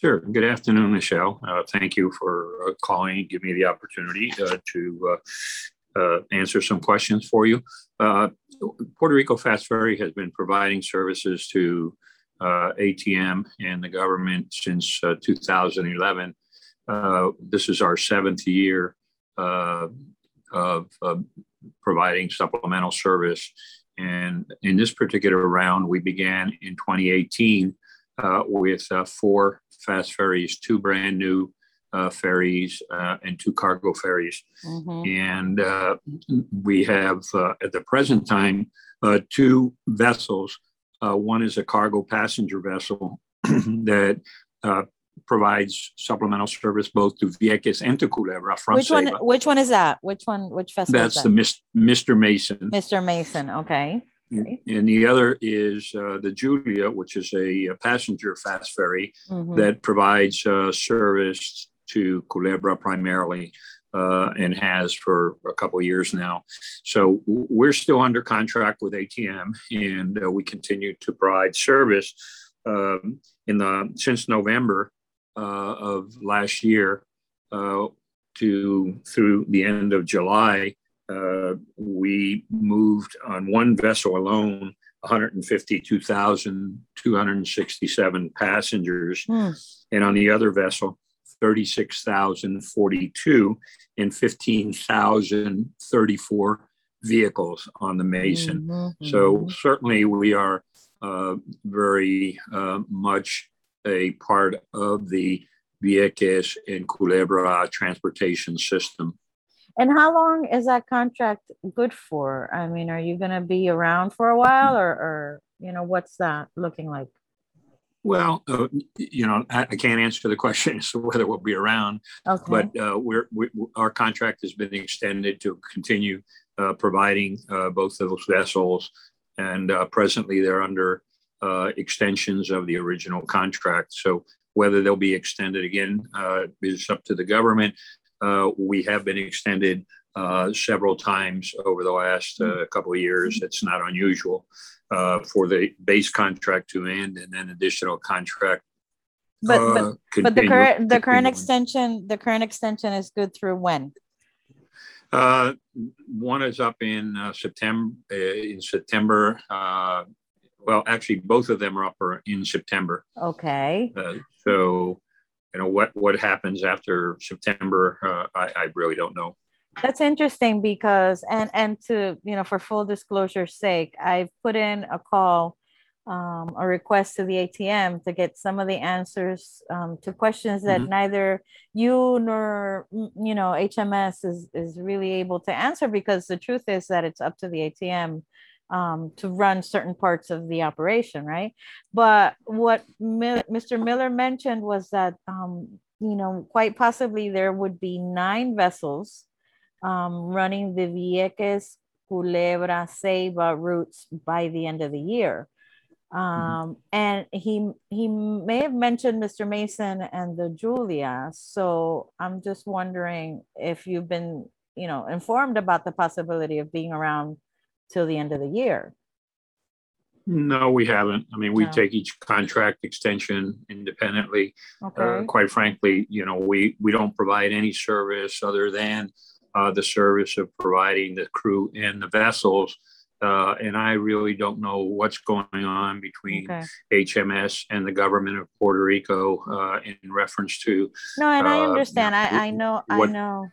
Sure. Good afternoon, Michelle. Uh, thank you for uh, calling, give me the opportunity uh, to uh, uh, answer some questions for you. Uh, Puerto Rico Fast Ferry has been providing services to ATM and the government since 2011. this is our seventh year of providing supplemental service. And in this particular round, we began in 2018 uh, with uh, four fast ferries, two brand new uh, ferries, uh, and two cargo ferries. Mm-hmm. And uh, we have, uh, at the present time, two vessels. one is a cargo passenger vessel that provides supplemental service both to Vieques and to Culebra from Which one? Which one is that? Which one? Which vessel? That's that? the Mr. Mason. Mr. Mason. Okay. And the other is uh, the Julia, which is a, a passenger fast ferry mm-hmm. that provides uh, service to Culebra primarily uh, and has for a couple of years now. So we're still under contract with ATM and uh, we continue to provide service um, in the since November uh, of last year uh, to through the end of July uh, we moved on one vessel alone 152,267 passengers, mm. and on the other vessel 36,042 and 15,034 vehicles on the Mason. Mm-hmm. So certainly we are uh, very uh, much a part of the Vieques and Culebra transportation system. And how long is that contract good for? I mean, are you going to be around for a while or, or, you know, what's that looking like? Well, uh, you know, I, I, can't answer the question as to whether we'll be around, okay. but uh, we're, we, our contract has been extended to continue uh, providing uh, both those vessels. And uh, presently they're under uh, extensions of the original contract. So whether they'll be extended again is up to the government. Uh, we have been extended uh, several times over the last uh, couple of years. It's not unusual uh, for the base contract to end and then additional contract. But but, uh, but the current the current extension the current extension is good through when? Uh, one is up in September. in September, well, actually, both of them are up in September. Okay. so you know what what happens after September, uh, I, I really don't know. That's interesting because and and to you know for full disclosure's sake, I've put in a call, um, a request to the ATM to get some of the answers um, to questions that mm-hmm. neither you nor you know HMS is is really able to answer because the truth is that it's up to the ATM um, to run certain parts of the operation, right? But what Mr. Miller mentioned was that, um, you know, quite possibly there would be nine vessels um, running the Vieques, Culebra, Ceiba routes by the end of the year. Mm-hmm. Um, and he he may have mentioned Mr. Mason and the Julia. So I'm just wondering if you've been, you know, informed about the possibility of being around till the end of the year. No, we haven't. I mean, we no. take each contract extension independently. Uh, okay. Uh, quite frankly, you know, we we don't provide any service other than uh, the service of providing the crew and the vessels. Uh, and I really don't know what's going on between okay. HMS and the government of Puerto Rico uh, in reference to. No, and I uh, understand. I, I know. What, I know.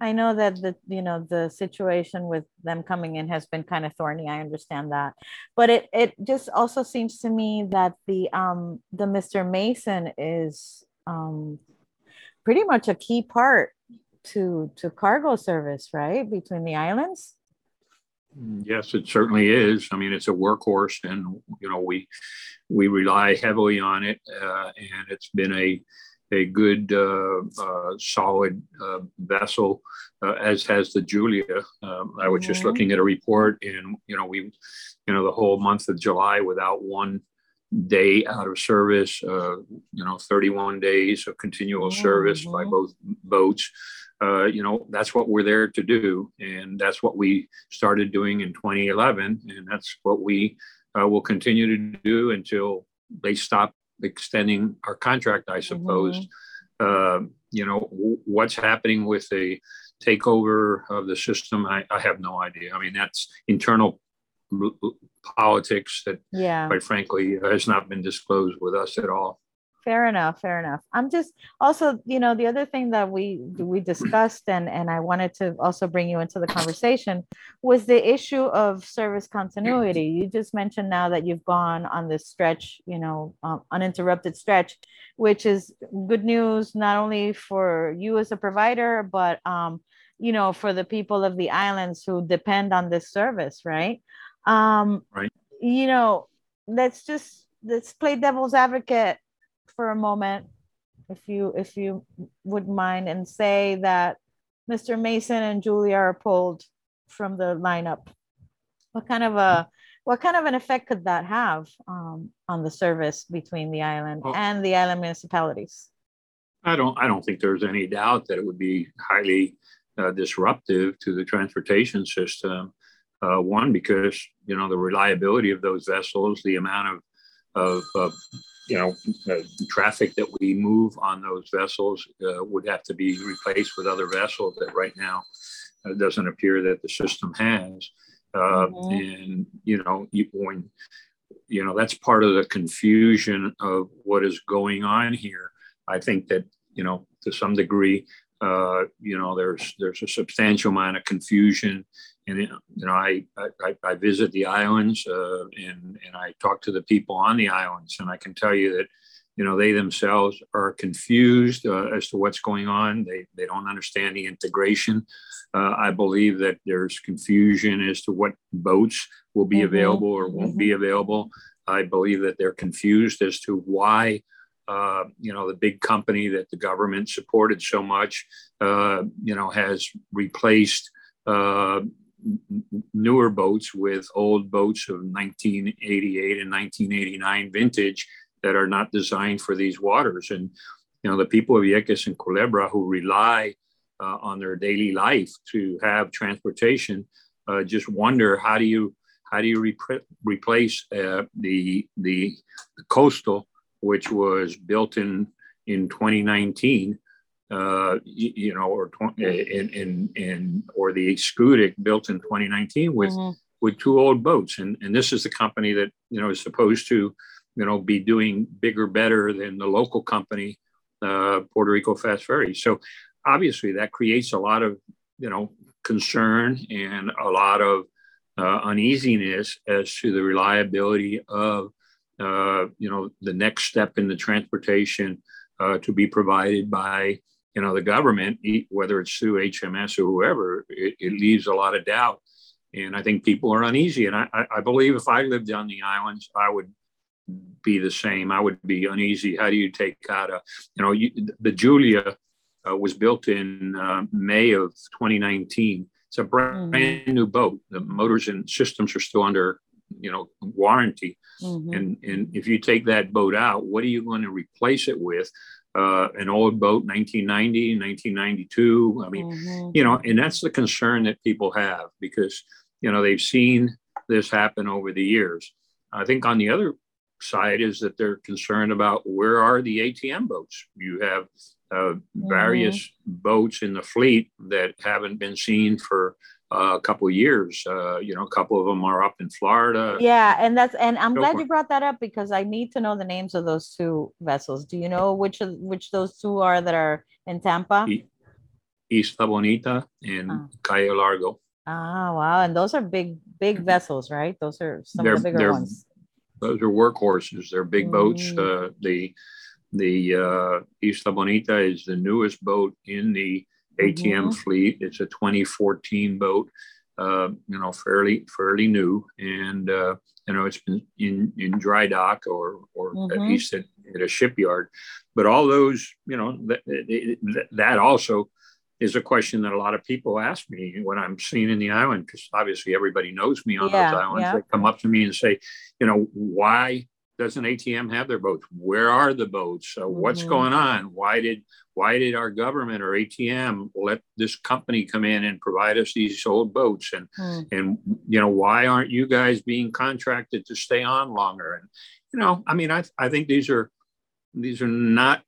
I know that the you know the situation with them coming in has been kind of thorny. I understand that, but it it just also seems to me that the um the Mr. Mason is um pretty much a key part to to cargo service, right, between the islands. Yes, it certainly is. I mean, it's a workhorse, and you know we we rely heavily on it, uh, and it's been a a good, uh, uh, solid uh, vessel, uh, as has the Julia. Um, I was just mm-hmm. looking at a report, and you know we you know, the whole month of July without one day out of service, uh, you know, 31 days of continual mm-hmm. service by both boats. Uh, you know, that's what we're there to do. And that's what we started doing in 2011. And that's what we uh, will continue to do until they stop extending our contract, I suppose. Mm-hmm. Uh, you know, w- what's happening with the takeover of the system, I, I have no idea. I mean, that's internal politics that, yeah. quite frankly, has not been disclosed with us at all. Fair enough fair enough. I'm just also you know the other thing that we we discussed and and i wanted to also bring you into the conversation was the issue of service continuity. You just mentioned now that you've gone on this stretch you know um, uninterrupted stretch which is good news not only for you as a provider but um you know for the people of the islands who depend on this service right um right you know let's just let's play devil's advocate for a moment, if you if you wouldn't mind, and say that Mr. Mason and Julia are pulled from the lineup. What kind of a what kind of an effect could that have um, on the service between the island well, and the island municipalities? I don't I don't think there's any doubt that it would be highly uh, disruptive to the transportation system. Uh, one, because you know the reliability of those vessels, the amount of of, of you know, uh, traffic that we move on those vessels uh, would have to be replaced with other vessels that right now uh, doesn't appear that the system has. Uh, mm-hmm. And, you know, you, when, you know, that's part of the confusion of what is going on here. I think that, you know, to some degree, uh, you know, there's there's a substantial amount of confusion and you know I I, I visit the islands uh, and and I talk to the people on the islands, and I can tell you that you know they themselves are confused uh, as to what's going on. They they don't understand the integration. Uh, I believe that there's confusion as to what boats will be mm-hmm. available or won't mm-hmm. be available. I believe that they're confused as to why. Uh, you know, the big company that the government supported so much, uh, you know, has replaced uh, newer boats with old boats of 1988 and 1989 vintage that are not designed for these waters. And, you know, the people of Vieques and Culebra who rely uh, on their daily life to have transportation uh, just wonder how do you how do you rep- replace uh, the, the the coastal which was built in in 2019 uh, you, you, know, or in, in, in, or the Schoodic built in 2019 with, mm-hmm. with two old boats. And, and this is the company that, you know, is supposed to, you know, be doing bigger, better than the local company, uh, Puerto Rico Fast Ferry. So obviously that creates a lot of, you know, concern and a lot of uh, uneasiness as to the reliability of, uh, you know, the next step in the transportation uh, to be provided by you know, the government, whether it's through HMS or whoever, it, it leaves a lot of doubt. And I think people are uneasy. And I, I believe if I lived on the islands, I would be the same. I would be uneasy. How do you take out a, you know, you, the Julia uh, was built in uh, May of 2019. It's a brand mm-hmm. new boat. The motors and systems are still under, you know, warranty. Mm-hmm. And and if you take that boat out, what are you going to replace it with? Uh, an old boat, 1990, 1992. I mean, mm-hmm. you know, and that's the concern that people have because, you know, they've seen this happen over the years. I think on the other side is that they're concerned about where are the ATM boats? You have uh, various mm-hmm. boats in the fleet that haven't been seen for uh, a couple years. Uh, you know, a couple of them are up in Florida. Yeah, and that's and I'm glad you brought that up because I need to know the names of those two vessels. Do you know which of which those two are that are in Tampa? Isla Bonita and oh. Cayo Largo. Ah, wow! And those are big, big vessels, right? Those are some they're, of the bigger ones. Those are workhorses. They're big mm. boats. Uh, the the uh, Isla Bonita is the newest boat in the ATM mm-hmm. fleet. It's a 2014 boat, uh, you know, fairly fairly new, and uh, you know it's been in in dry dock or or mm-hmm. at least at, at, a shipyard. But all those, you know, that that also is a question that a lot of people ask me when I'm seen in the island, because obviously everybody knows me on yeah, those islands. Yeah. They come up to me and say, you know, why doesn't ATM have their boats? Where are the boats? What's mm-hmm. going on? Why did why did our government or ATM let this company come in and provide us these old boats? And mm. and you know why aren't you guys being contracted to stay on longer? And you know, I mean, I I think these are these are not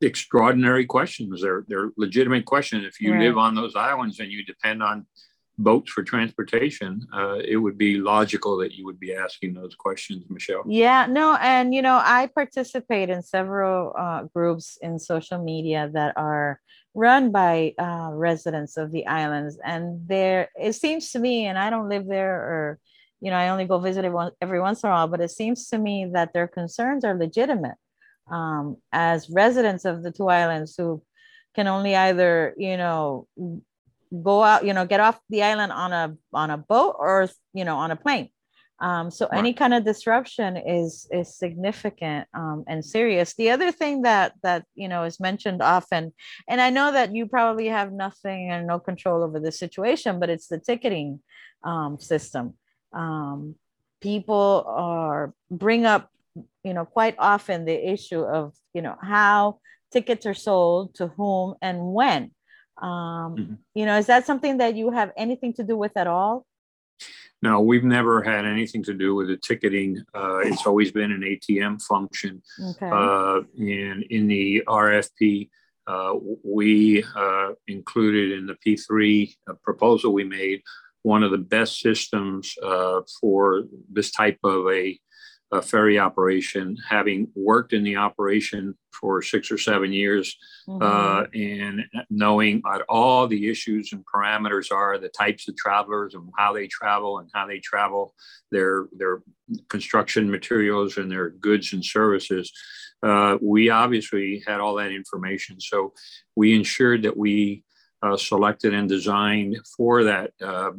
extraordinary questions. They're they're legitimate questions. If you right. live on those islands and you depend on boats for transportation, uh, it would be logical that you would be asking those questions, Michelle. Yeah, no, and you know, I participate in several uh, groups in social media that are run by uh, residents of the islands, and there it seems to me, and I don't live there, or you know, I only go visit it every once in a while, but it seems to me that their concerns are legitimate um, as residents of the two islands who can only either you know go out you know get off the island on a on a boat or you know on a plane. Um, so right. any kind of disruption is is significant um, and serious. The other thing that that you know is mentioned often and i know that you probably have nothing and no control over the situation but it's the ticketing um, system. Um, people are bring up you know quite often the issue of you know how tickets are sold to whom and when um, mm-hmm. you know is that something that you have anything to do with at all no we've never had anything to do with the ticketing uh, it's always been an atm function okay. uh, and in the rfp uh, we uh, included in the p3 uh, proposal we made one of the best systems uh, for this type of a a ferry operation, having worked in the operation for six or seven years, mm-hmm. uh, and knowing what all the issues and parameters are, the types of travelers and how they travel and how they travel, their their construction materials and their goods and services. Uh, we obviously had all that information, so we ensured that we uh, selected and designed for that uh,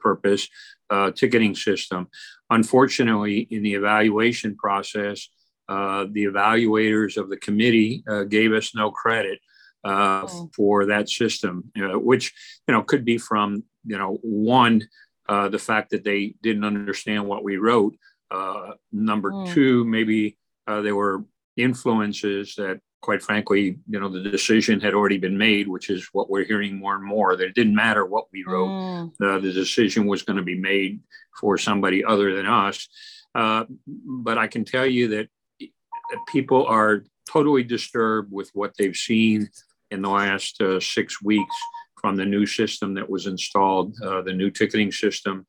purpose uh, ticketing system. Unfortunately, in the evaluation process, uh, the evaluators of the committee uh, gave us no credit uh, oh. for that system, which you know could be from you know one uh, the fact that they didn't understand what we wrote. Uh, number mm. two, maybe there were influences that quite frankly, you know, the decision had already been made, which is what we're hearing more and more. That it didn't matter what we wrote, mm. uh, the decision was going to be made for somebody other than us. Uh, but I can tell you that people are totally disturbed with what they've seen in the last uh, six weeks from the new system that was installed, uh, the new ticketing system.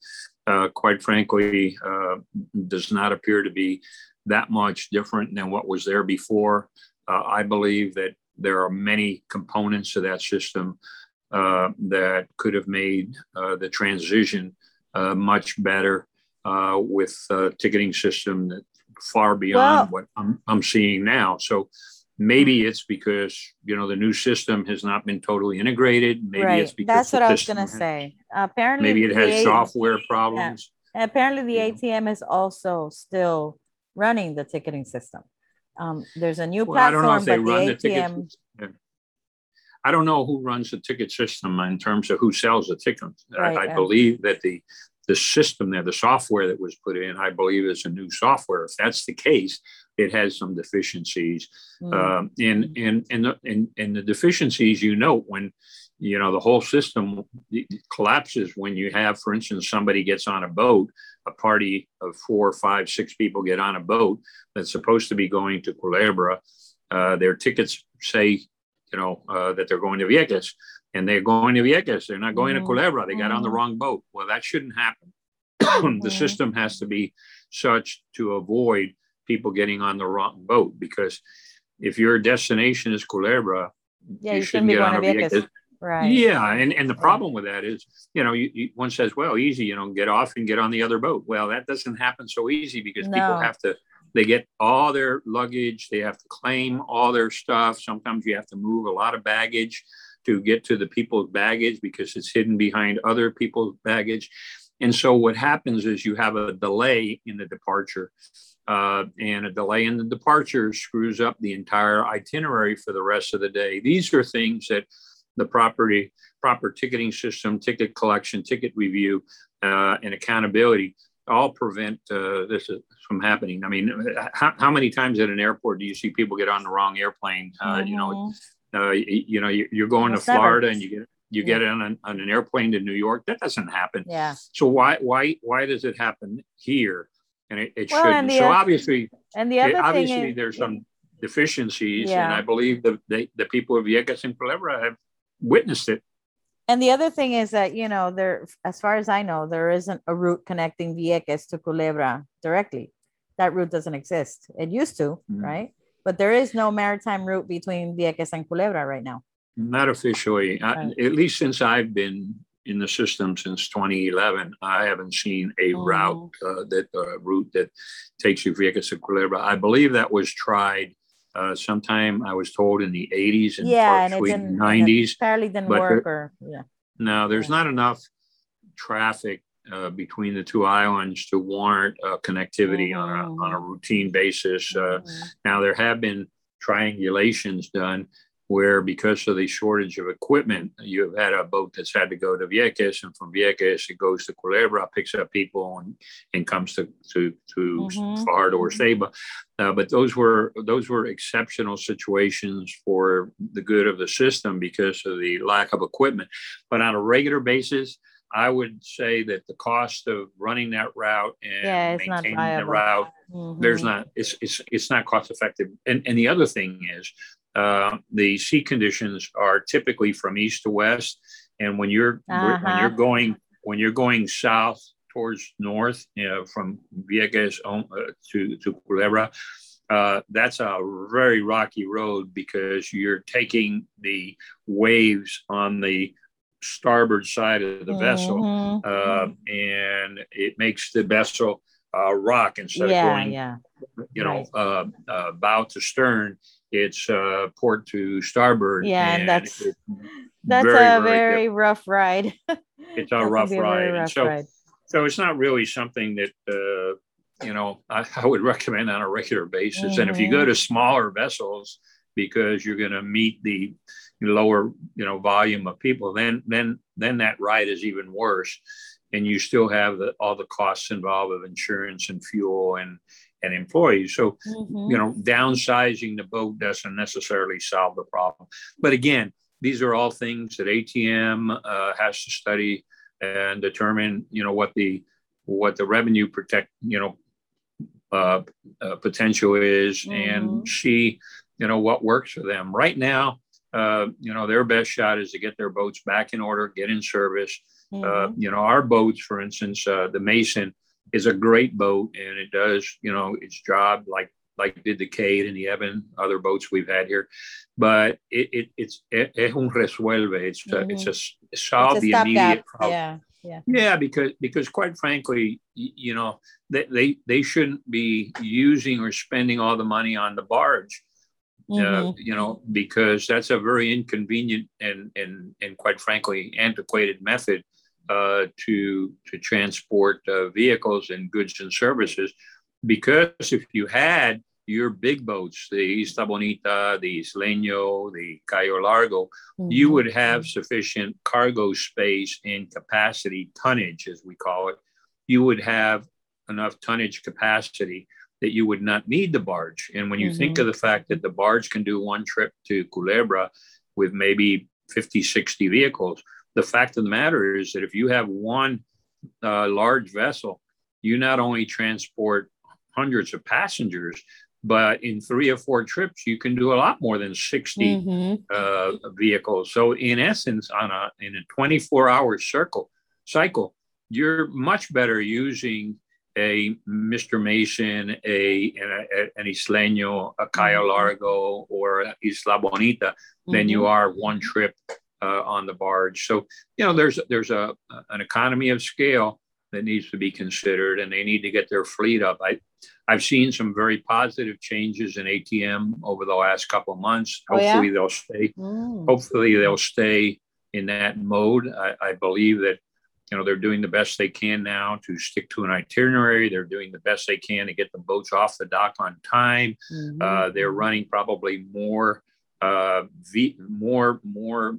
Uh, quite frankly, uh, does not appear to be that much different than what was there before. Uh, I believe that there are many components to that system uh, that could have made uh, the transition uh, much better uh, with a ticketing system that far beyond what I'm, I'm seeing now. So maybe it's because you know the new system has not been totally integrated. Maybe right. it's because that's what I was going to say. Apparently, maybe it has software problems. Yeah. apparently, the ATM is also still running the ticketing system. Um, there's a new well, platform, but the ATM. The I don't know who runs the ticket system in terms of who sells the tickets. Right, I, I believe that the the system there, the software that was put in, I believe is a new software. If that's the case, it has some deficiencies. Mm. Um, and, and, and, the, and, and the deficiencies you note when, you know, the whole system collapses when you have, for instance, somebody gets on a boat, a party of four, five, six people get on a boat that's supposed to be going to Culebra. Uh, their tickets say, you know, uh, that they're going to Vieques and they're going to Vieques. They're not going mm-hmm. to Culebra. They got on the mm-hmm. wrong boat. Well, that shouldn't happen. mm-hmm. The system has to be such to avoid people getting on the wrong boat because if your destination is Culebra, yeah, you, you shouldn't, get on a Vieques. Right. Yeah, and, and the problem with that is, you know, you, you, one says, well, easy, you know, get off and get on the other boat. Well, that doesn't happen so easy because no. people have to they get all their luggage, they have to claim all their stuff. Sometimes you have to move a lot of baggage to get to the people's baggage because it's hidden behind other people's baggage. And so what happens is you have a delay in the departure. Uh, and a delay in the departure screws up the entire itinerary for the rest of the day. These are things that the property proper ticketing system, ticket collection, ticket review, uh, and accountability all prevent uh, this from happening. I mean, how, how, many times at an airport do you see people get on the wrong airplane? Uh, mm-hmm. You know, mm-hmm. uh, you, know, you're going to Florida and you get you get on an, on an airplane to New York. That doesn't happen. Yeah. So why why why does it happen here? And it, it well, shouldn't. So obviously, and the other obviously is, there's some deficiencies, yeah. and I believe the the, the people of Vieques and Culebra have witnessed it. And the other thing is that you know there, as far as I know, there isn't a route connecting Vieques to Culebra directly. That route doesn't exist. It used to, mm-hmm. right? But there is no maritime route between Vieques and Culebra right now. Not officially, right. I, at least since I've been in the system since 2011. I haven't seen a oh. route uh, that uh, route that takes you Vieques to Culebra. I believe that was tried uh, sometime. I was told in the 80s and yeah, and it 90s. Apparently didn't work, or yeah. No, there's yeah. not enough traffic uh, between the two islands to warrant uh, connectivity mm-hmm. on, a, on a mm. routine basis. Uh, mm-hmm. Now, there have been triangulations done where because of the shortage of equipment, you've had a boat that's had to go to Vieques, and from Vieques it goes to Culebra, picks up people, and, and comes to to, to mm-hmm. Or Ceiba. Uh, but those were those were exceptional situations for the good of the system because of the lack of equipment. But on a regular basis, I would say that the cost of running that route and yeah, maintaining the route, mm-hmm. there's not it's, it's it's not cost effective. And and the other thing is uh, the sea conditions are typically from east to west, and when you're uh-huh. when you're going when you're going south towards north, you know, from Vieques uh, to to Culebra, uh, that's a very rocky road because you're taking the waves on the starboard side of the mm-hmm. vessel, uh, and it makes the vessel uh, rock instead yeah, of going, yeah. you know, right. Uh, uh, bow to stern it's uh, port to starboard. Yeah, and, that's that's very, a very, very rough ride. it's a rough ride. A rough so, ride. so it's not really something that uh, you know I, I, would recommend on a regular basis. Mm-hmm. And if you go mm-hmm. to smaller vessels, because you're going to meet the lower you know volume of people, then then then that ride is even worse. And you still have the, all the costs involved of insurance and fuel and and employees. So, mm-hmm. you know, downsizing the boat doesn't necessarily solve the problem. But again, these are all things that ATM uh, has to study and determine, you know, what the what the revenue protect, you know, uh, uh, potential is, mm-hmm. and see, you know, what works for them. Right now, uh, you know, their best shot is to get their boats back in order, get in service. Uh, mm-hmm. you know, our boats, for instance, uh, the Mason is a great boat and it does, you know, its job like like did the Cade and the Evan, other boats we've had here. But it, it it's es un resuelve. It's mm-hmm. a, it's a solve it's a the immediate problem. Yeah. Yeah. yeah, because because quite frankly, you know, they, they they shouldn't be using or spending all the money on the barge. Uh, mm-hmm. Uh, you know, because that's a very inconvenient and and and quite frankly antiquated method uh, to to transport uh, vehicles and goods and services. Because if you had your big boats, the Isla Bonita, the Isleño, the Cayo Largo, mm-hmm. you would have sufficient cargo space and capacity, tonnage as we call it. You would have enough tonnage capacity that you would not need the barge. And when you mm-hmm. think of the fact that the barge can do one trip to Culebra with maybe 50, 60 vehicles, the fact of the matter is that if you have one uh, large vessel, you not only transport hundreds of passengers, but in three or four trips, you can do a lot more than 60 mm-hmm. uh, vehicles. So, in essence, on a in a 24 hour circle cycle, you're much better using a Mr. Mason, a, a an Isleño, a Cayo mm-hmm. Largo, or Isla Bonita mm-hmm. than you mm-hmm. are one trip uh, on the barge. So you know, there's there's a an economy of scale that needs to be considered, and they need to get their fleet up. I I've seen some very positive changes in ATM over the last couple of months. Hopefully, oh, yeah? they'll stay. Mm. Hopefully, they'll stay in that mode. I, I believe that you know they're doing the best they can now to stick to an itinerary they're doing the best they can to get the boats off the dock on time mm-hmm. uh, they're running probably more uh, v- more more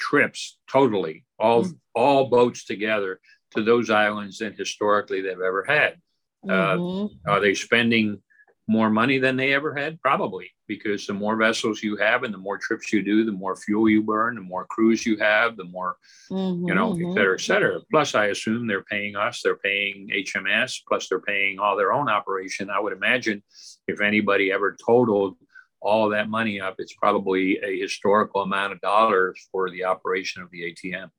trips totally, all mm-hmm. all boats together to those islands than historically they've ever had. Uh, mm-hmm. are they spending more money than they ever had? Probably, because the more vessels you have and the more trips you do, the more fuel you burn, the more crews you have, the more, mm-hmm, you know, mm-hmm. et cetera, et cetera. Plus, I assume they're paying us, they're paying HMS, plus they're paying all their own operation. I would imagine if anybody ever totaled all that money up, it's probably a historical amount of dollars for the operation of the ATM.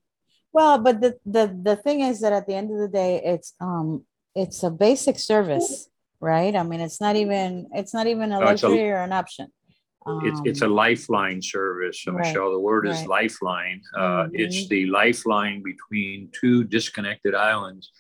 Well, but the, the the thing is that at the end of the day, it's um it's a basic service right? I mean, it's not even it's not even a no, luxury a, or an option. Um, it's it's a lifeline service, so right, Michelle. The word right. is lifeline. Uh, mm-hmm. It's the lifeline between two disconnected islands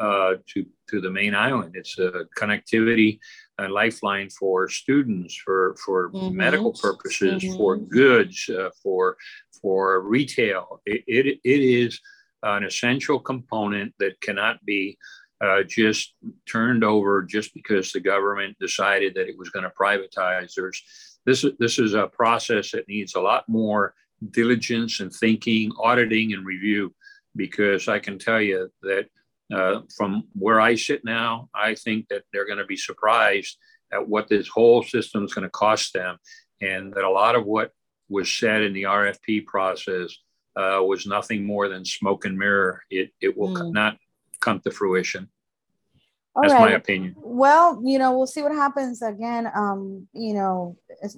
uh, to to the main island. It's a connectivity, a lifeline for students, for for mm-hmm. medical purposes, mm-hmm. for goods, uh, for for retail. It, it, it is an essential component that cannot be uh, just turned over just because the government decided that it was going to privatize. There's this this is a process that needs a lot more diligence and thinking, auditing and review, because I can tell you that uh, from where I sit now, I think that they're going to be surprised at what this whole system is going to cost them, and that a lot of what was said in the RFP process uh, was nothing more than smoke and mirror. It it will mm. not come to fruition. All That's right. my opinion. Well, you know, we'll see what happens again. Um, you know,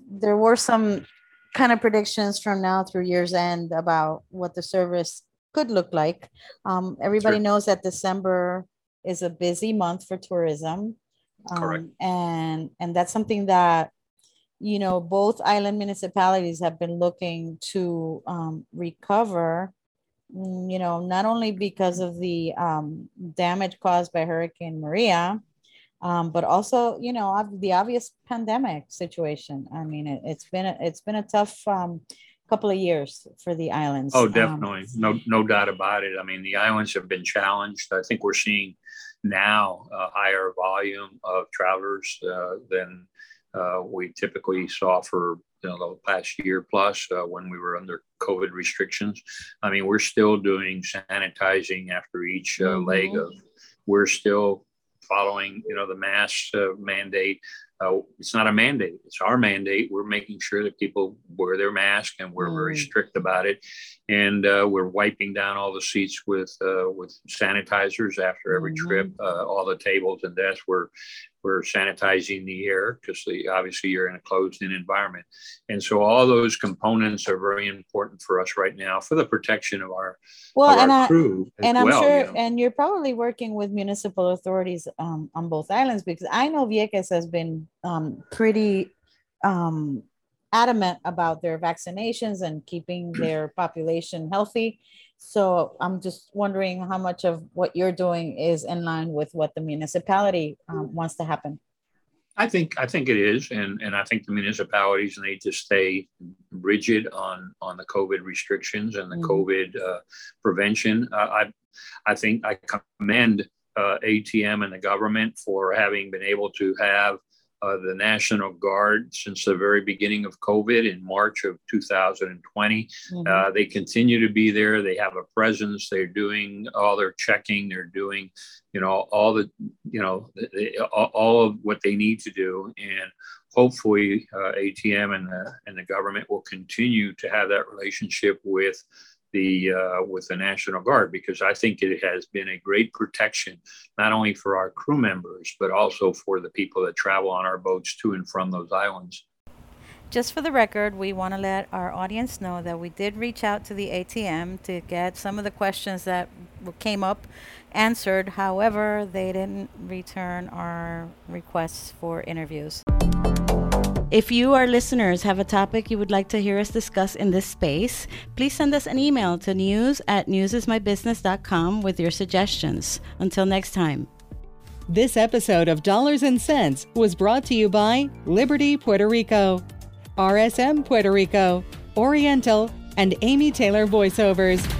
there were some kind of predictions from now through year's end about what the service could look like. Um, everybody sure. knows that December is a busy month for tourism. Um, Correct. And and that's something that you know both island municipalities have been looking to um, recover Mm, you know, not only because of the um, damage caused by Hurricane Maria, um, but also, you know, the obvious pandemic situation. I mean, it, has been a, it's been a tough um, couple of years for the islands. Oh, um, definitely, no no doubt about it. I mean, the islands have been challenged. I think we're seeing now a higher volume of travelers uh, than uh, we typically saw for you know, the past year plus uh, when we were under COVID restrictions. I mean, we're still doing sanitizing after each uh, mm-hmm. leg of. We're still following, you know, the mask uh, mandate. Uh, it's not a mandate; it's our mandate. We're making sure that people wear their mask, and we're mm. very strict about it. And uh, we're wiping down all the seats with uh, with sanitizers after every mm-hmm. trip. all the tables and desks. We're we're sanitizing the air because obviously you're in a closed in environment. And so all those components are very important for us right now for the protection of our, well, of and our I, crew. And I'm well, sure, you know. and you're probably working with municipal authorities um, on both islands because I know Vieques has been um, pretty um, adamant about their vaccinations and keeping their population healthy. So I'm just wondering how much of what you're doing is in line with what the municipality um, wants to happen. I think I think it is, and and I think the municipalities need to stay rigid on on the COVID restrictions and the mm-hmm. COVID uh, prevention. Uh, I I think I commend uh, ATM and the government for having been able to have uh, the National Guard since the very beginning of COVID in March of 2020. Mm-hmm. Uh, they continue to be there. They have a presence. They're doing all their checking. They're doing, you know, all the, you know, they, all of what they need to do. And hopefully, uh, ATM and the and the government will continue to have that relationship with the uh, with the National Guard because I think it has been a great protection not only for our crew members but also for the people that travel on our boats to and from those islands. Just for the record, we want to let our audience know that we did reach out to the ATM to get some of the questions that came up answered. However, they didn't return our requests for interviews. If you, our listeners, have a topic you would like to hear us discuss in this space, please send us an email to news at newsismybusiness.com with your suggestions. Until next time. This episode of Dollars and Cents was brought to you by Liberty Puerto Rico, RSM Puerto Rico, Oriental, and Amy Taylor Voiceovers.